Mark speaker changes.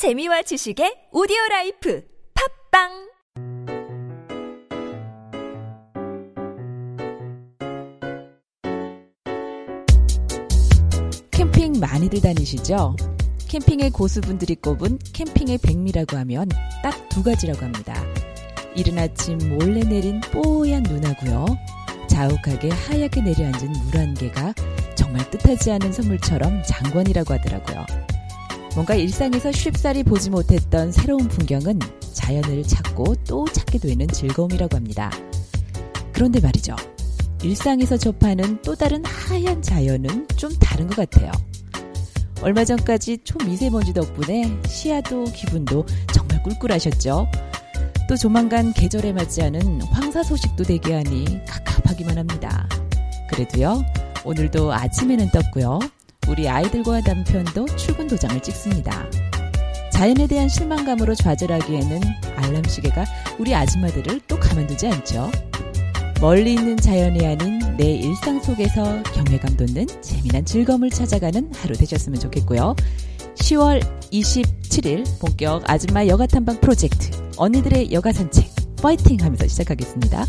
Speaker 1: 재미와 지식의 오디오 life 팟빵
Speaker 2: 캠핑 많이들 다니시죠? 캠핑의 고수분들이 꼽은 캠핑의 백미라고 하면 딱 두 가지라고 합니다. 이른 아침 몰래 내린 뽀얀 눈하고요. 자욱하게 하얗게 내려앉은 물안개가 정말 뜻하지 않은 선물처럼 장관이라고 하더라고요. 뭔가 일상에서 쉽사리 보지 못했던 새로운 풍경은 자연을 찾고 또 찾게 되는 즐거움이라고 합니다. 그런데 말이죠. 일상에서 접하는 또 다른 하얀 자연은 좀 다른 것 같아요. 얼마 전까지 초미세먼지 덕분에 시야도 기분도 정말 꿀꿀하셨죠? 또 조만간 계절에 맞지 않은 황사 소식도 대기하니 갑갑하기만 합니다. 그래도요, 오늘도 아침에는 떴고요. 우리 아이들과 남편도 출근 도장을 찍습니다. 자연에 대한 실망감으로 좌절하기에는 알람 시계가 우리 아줌마들을 또 가만두지 않죠. 멀리 있는 자연이 아닌 내 일상 속에서 경외감 돋는 재미난 즐거움을 찾아가는 하루 되셨으면 좋겠고요. 10월 27일 본격 아줌마 여가 탐방 프로젝트 언니들의 여가 산책 파이팅 하면서 시작하겠습니다.